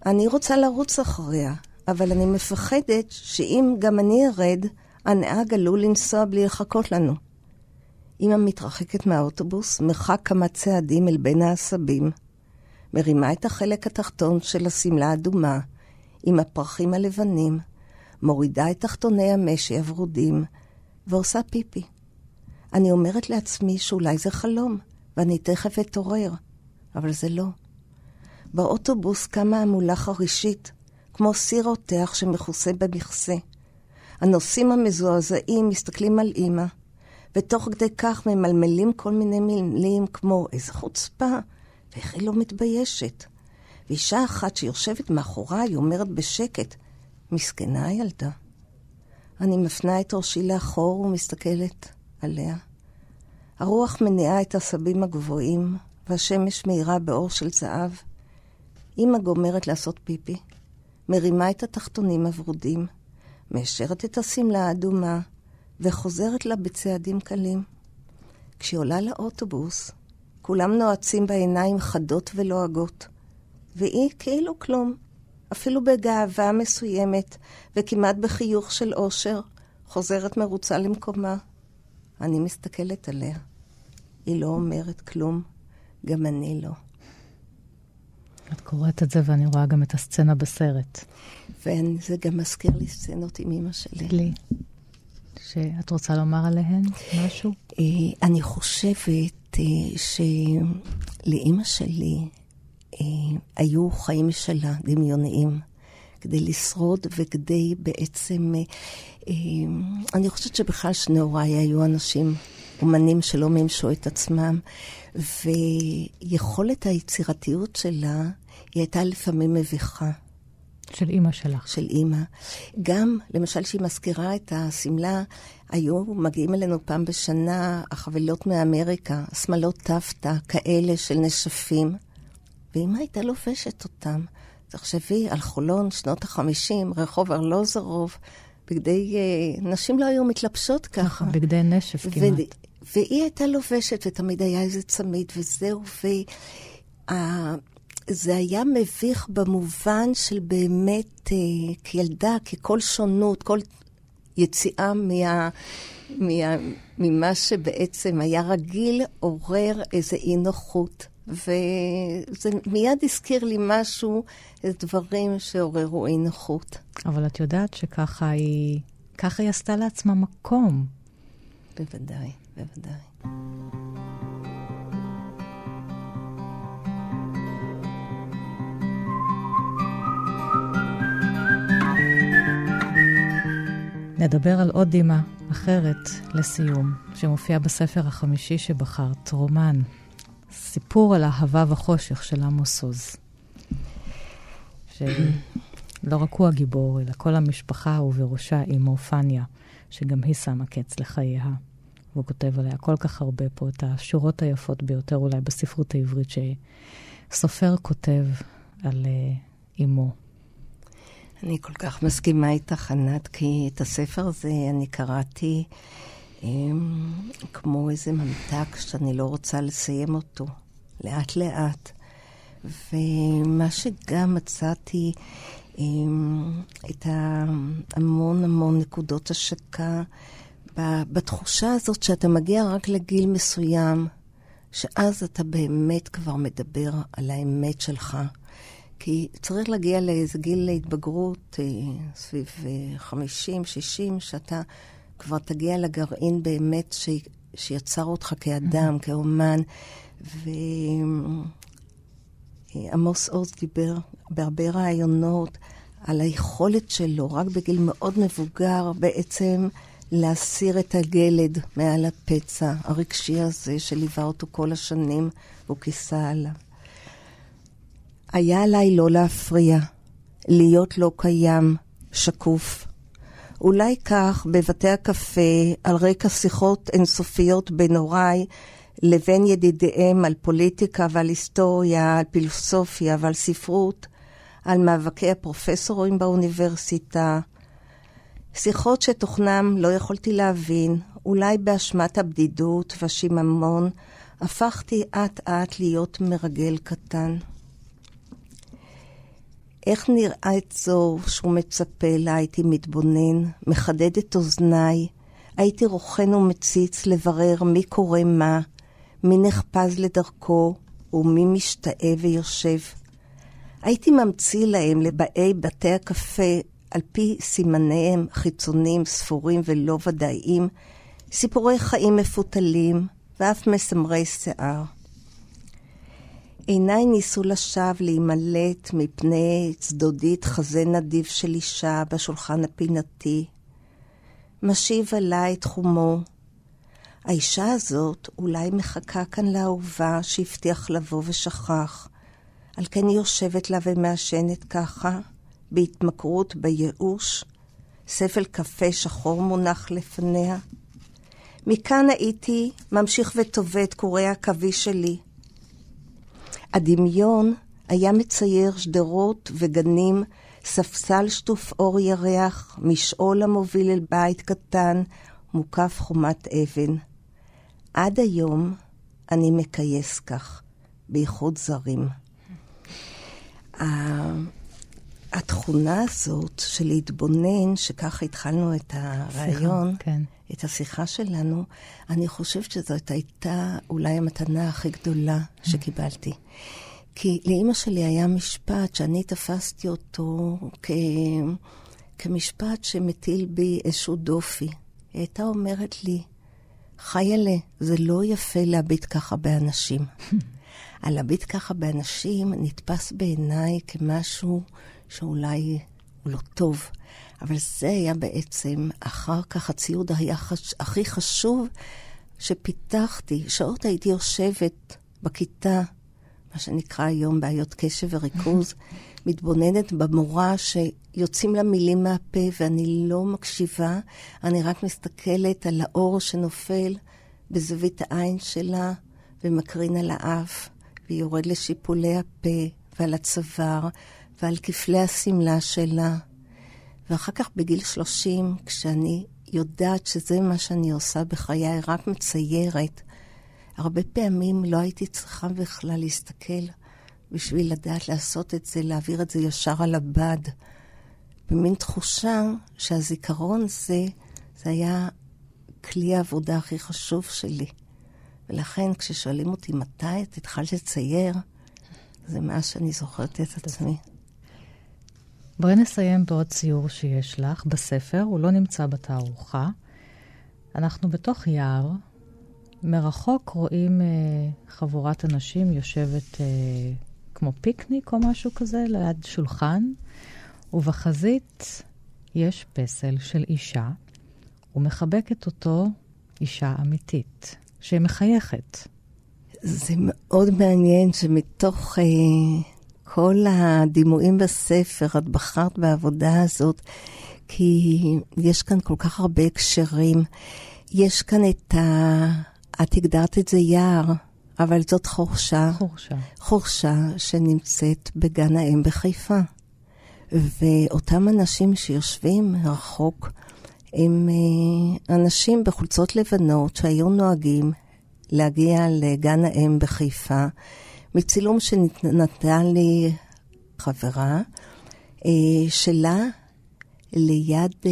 אני רוצה לרוץ אחריה, אבל אני מפחדת שאם גם אני ארד, הנהג עלול לנסוע בלי לחכות לנו. אמא מתרחקת מהאוטובוס, מרחק כמה צעדים אל בין העשבים, מרימה את החלק התחתון של השמלה האדומה, עם הפרחים הלבנים, מורידה את תחתוני המשי הוורודים, ועושה פיפי. אני אומרת לעצמי שאולי זה חלום, ואני תכף אתעורר, אבל זה לא. באוטובוס קמה המולה חרישית, כמו סיר רותח שמכוסה במכסה. הנוסעים המזועזעים מסתכלים על אמא, ותוך כדי כך ממלמלים כל מיני מילים כמו איזה חוצפה, ואיך היא לא מתביישת. ואישה אחת שיושבת מאחוריי אומרת בשקט, מסכנה הילדה, אני מפנה את ראשי לאחור ומסתכלת עליה. הרוח מניעה את העשבים הגבוהים, והשמש מאירה באור של זהב. אמא גומרת לעשות פיפי, מרימה את התחתונים הוורודים, מיישרת את השמלה האדומה, וחוזרת לה בצעדים קלים. כשהיא עולה לאוטובוס, כולם נועצים בעיניים חדות ולועגות, והיא כאילו כלום, אפילו בגאווה מסוימת, וכמעט בחיוך של אושר, חוזרת מרוצה למקומה. אני מסתכלת עליה. היא לא אומרת כלום, גם אני לא. את קוראת את זה ואני רואה גם את הסצנה בסרט. וזה גם מזכיר לי סצנות עם אמא שלי. לי. שאת רוצה לומר עליהן משהו? אה, אני חושבת אה, שלאימא שלי אה, היו חיים משלה, דמיוניים, כדי לשרוד וכדי בעצם... אני חושבת שבכלל שני הוריי היו אנשים, אומנים שלא מימשו את עצמם, ויכולת היצירתיות שלה, היא הייתה לפעמים מביכה. של אימא שלך. של אימא. גם, למשל, שהיא מזכירה את השמלה, היו מגיעים אלינו פעם בשנה החבילות מאמריקה, שמלות טפטה, כאלה של נשפים, ואימא הייתה לובשת אותם. תחשבי, על חולון, שנות החמישים, רחוב ארלוזרוב, בגדי... אה, נשים לא היו מתלבשות ככה. נכון, בגדי נשף כמעט. והיא הייתה לובשת, ותמיד היה איזה צמיד וזהו, וה... זה היה מביך במובן של באמת, אה, כילדה, ככל שונות, כל יציאה מה, מה, ממה שבעצם היה רגיל, עורר איזה אי נוחות. וזה מיד הזכיר לי משהו, איזה דברים שעוררו אי נוחות. אבל את יודעת שככה היא, ככה היא עשתה לעצמה מקום. בוודאי, בוודאי. נדבר על עוד דמעה אחרת לסיום, שמופיעה בספר החמישי שבחרת, רומן. סיפור על אהבה וחושך של עמוס עוז. שלא רק הוא הגיבור, אלא כל המשפחה, ובראשה אמו פניה, שגם היא שמה קץ לחייה. והוא כותב עליה כל כך הרבה פה את השורות היפות ביותר אולי בספרות העברית שסופר כותב על uh, אמו. אני כל כך מסכימה איתך, ענת, כי את הספר הזה אני קראתי הם, כמו איזה ממתק שאני לא רוצה לסיים אותו, לאט-לאט. ומה שגם מצאתי, הם, את המון המון נקודות השקה בתחושה הזאת שאתה מגיע רק לגיל מסוים, שאז אתה באמת כבר מדבר על האמת שלך. כי צריך להגיע לאיזה גיל להתבגרות, אה, סביב 50, אה, 60, שאתה כבר תגיע לגרעין באמת ש... שיצר אותך כאדם, mm-hmm. כאומן. ועמוס עוז דיבר בהרבה רעיונות על היכולת שלו, רק בגיל מאוד מבוגר, בעצם להסיר את הגלד מעל הפצע הרגשי הזה שליווה אותו כל השנים, והוא כיסה עליו. היה עליי לא להפריע, להיות לא קיים, שקוף. אולי כך בבתי הקפה, על רקע שיחות אינסופיות בין הוריי לבין ידידיהם על פוליטיקה ועל היסטוריה, על פילוסופיה ועל ספרות, על מאבקי הפרופסורים באוניברסיטה. שיחות שתוכנם לא יכולתי להבין, אולי באשמת הבדידות והשיממון, הפכתי אט-אט להיות מרגל קטן. איך נראה את זו שהוא מצפה לה, הייתי מתבונן, מחדד את אוזניי, הייתי רוכן ומציץ לברר מי קורא מה, מי נחפז לדרכו ומי משתאה ויושב. הייתי ממציא להם לבאי בתי הקפה, על פי סימניהם חיצוניים, ספורים ולא ודאיים, סיפורי חיים מפותלים ואף מסמרי שיער. עיניי ניסו לשווא להימלט מפני צדודית חזה נדיב של אישה בשולחן הפינתי. משיב עליי תחומו. האישה הזאת אולי מחכה כאן לאהובה שהבטיח לבוא ושכח. על כן היא יושבת לה ומעשנת ככה, בהתמכרות, בייאוש. ספל קפה שחור מונח לפניה. מכאן הייתי ממשיך וטווה את קורי העכביש שלי. הדמיון היה מצייר שדרות וגנים, ספסל שטוף אור ירח, משעול המוביל אל בית קטן, מוקף חומת אבן. עד היום אני מכייס כך, בייחוד זרים. התכונה הזאת של להתבונן, שככה התחלנו את הרעיון, כן. את השיחה שלנו, אני חושבת שזאת הייתה אולי המתנה הכי גדולה שקיבלתי. כי לאימא שלי היה משפט שאני תפסתי אותו כ... כמשפט שמטיל בי איזשהו דופי. היא הייתה אומרת לי, חיילה, זה לא יפה להביט ככה באנשים. הלהביט ככה באנשים נתפס בעיניי כמשהו שאולי הוא לא טוב. אבל זה היה בעצם, אחר כך הציוד היה חש... הכי חשוב שפיתחתי. שעות הייתי יושבת בכיתה, מה שנקרא היום בעיות קשב וריכוז, מתבוננת במורה שיוצאים לה מילים מהפה ואני לא מקשיבה, אני רק מסתכלת על האור שנופל בזווית העין שלה ומקרין על האף, ויורד לשיפולי הפה ועל הצוואר ועל כפלי השמלה שלה. ואחר כך בגיל 30, כשאני יודעת שזה מה שאני עושה בחיי, רק מציירת, הרבה פעמים לא הייתי צריכה בכלל להסתכל בשביל לדעת לעשות את זה, להעביר את זה ישר על הבד. במין תחושה שהזיכרון הזה, זה היה כלי העבודה הכי חשוב שלי. ולכן כששואלים אותי מתי את התחלת לצייר, זה מאז שאני זוכרת את עצמי. בואי נסיים בעוד ציור שיש לך בספר, הוא לא נמצא בתערוכה. אנחנו בתוך יער, מרחוק רואים אה, חבורת אנשים יושבת אה, כמו פיקניק או משהו כזה ליד שולחן, ובחזית יש פסל של אישה, ומחבקת אותו אישה אמיתית, שמחייכת. זה מאוד מעניין שמתוך אה, כל הדימויים בספר, את בחרת בעבודה הזאת, כי יש כאן כל כך הרבה הקשרים. יש כאן את ה... את הגדרת את זה יער, אבל זאת חורשה. חורשה. חורשה שנמצאת בגן האם בחיפה. ואותם אנשים שיושבים רחוק, הם אה, אנשים בחולצות לבנות שהיו נוהגים להגיע לגן האם בחיפה, מצילום שנתנה לי חברה אה, שלה ליד אה,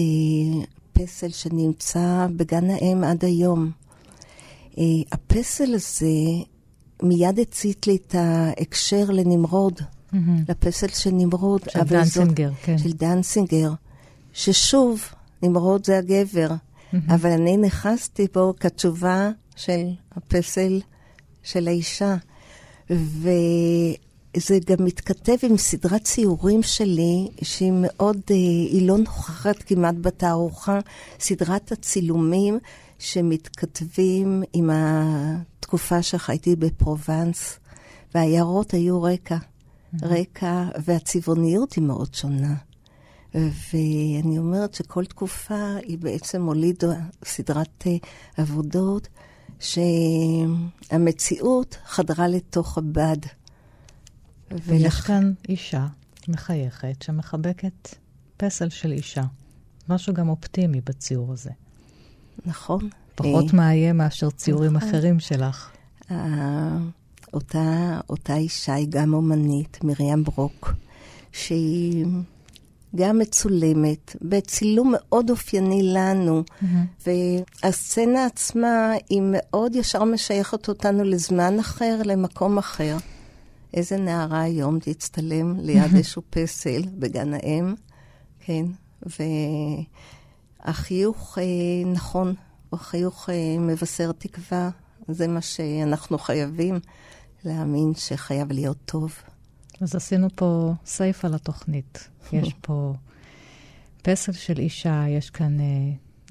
פסל שנמצא בגן האם עד היום. הפסל הזה מיד הצית לי את ההקשר לנמרוד, mm-hmm. לפסל של נמרוד. של דנציגר, זאת, כן. של דנציגר, ששוב, נמרוד זה הגבר, mm-hmm. אבל אני נכנסתי בו כתשובה של הפסל של האישה. וזה גם מתכתב עם סדרת ציורים שלי, שהיא מאוד, אה, היא לא נוכחת כמעט בתערוכה, סדרת הצילומים שמתכתבים עם התקופה שחייתי בפרובנס, והעיירות היו רקע, רקע, והצבעוניות היא מאוד שונה. ואני אומרת שכל תקופה היא בעצם הולידה סדרת אה, עבודות שהמציאות חדרה לתוך הבד. ויש ולכ... כאן אישה מחייכת שמחבקת פסל של אישה. משהו גם אופטימי בציור הזה. נכון. פחות אה, מאיים מאשר ציורים נכון. אחרים שלך. אה, אותה, אותה אישה היא גם אומנית, מרים ברוק, שהיא גם מצולמת, בצילום מאוד אופייני לנו. Mm-hmm. והסצנה עצמה היא מאוד ישר משייכת אותנו לזמן אחר, למקום אחר. איזה נערה היום תצטלם ליד איזשהו פסל בגן האם, כן, והחיוך אה, נכון, החיוך אה, מבשר תקווה, זה מה שאנחנו חייבים להאמין שחייב להיות טוב. אז עשינו פה סייף על התוכנית. יש פה פסל של אישה, יש כאן אה,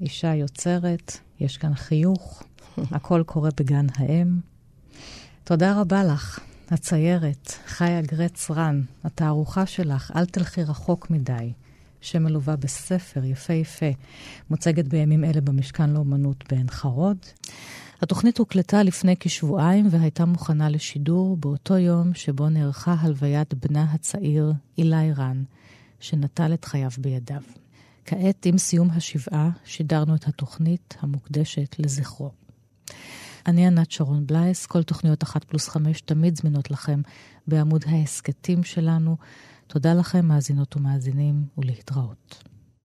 אישה יוצרת, יש כאן חיוך, הכל קורה בגן האם. תודה רבה לך, הציירת, חיה גרץ רן, התערוכה שלך, אל תלכי רחוק מדי, שמלווה בספר יפהפה, מוצגת בימים אלה במשכן לאומנות בעין חרוד. התוכנית הוקלטה לפני כשבועיים והייתה מוכנה לשידור באותו יום שבו נערכה הלוויית בנה הצעיר, אילי רן, שנטל את חייו בידיו. כעת, עם סיום השבעה, שידרנו את התוכנית המוקדשת לזכרו. אני ענת שרון בלייס, כל תוכניות אחת פלוס חמש תמיד זמינות לכם בעמוד ההסכתים שלנו. תודה לכם, מאזינות ומאזינים, ולהתראות.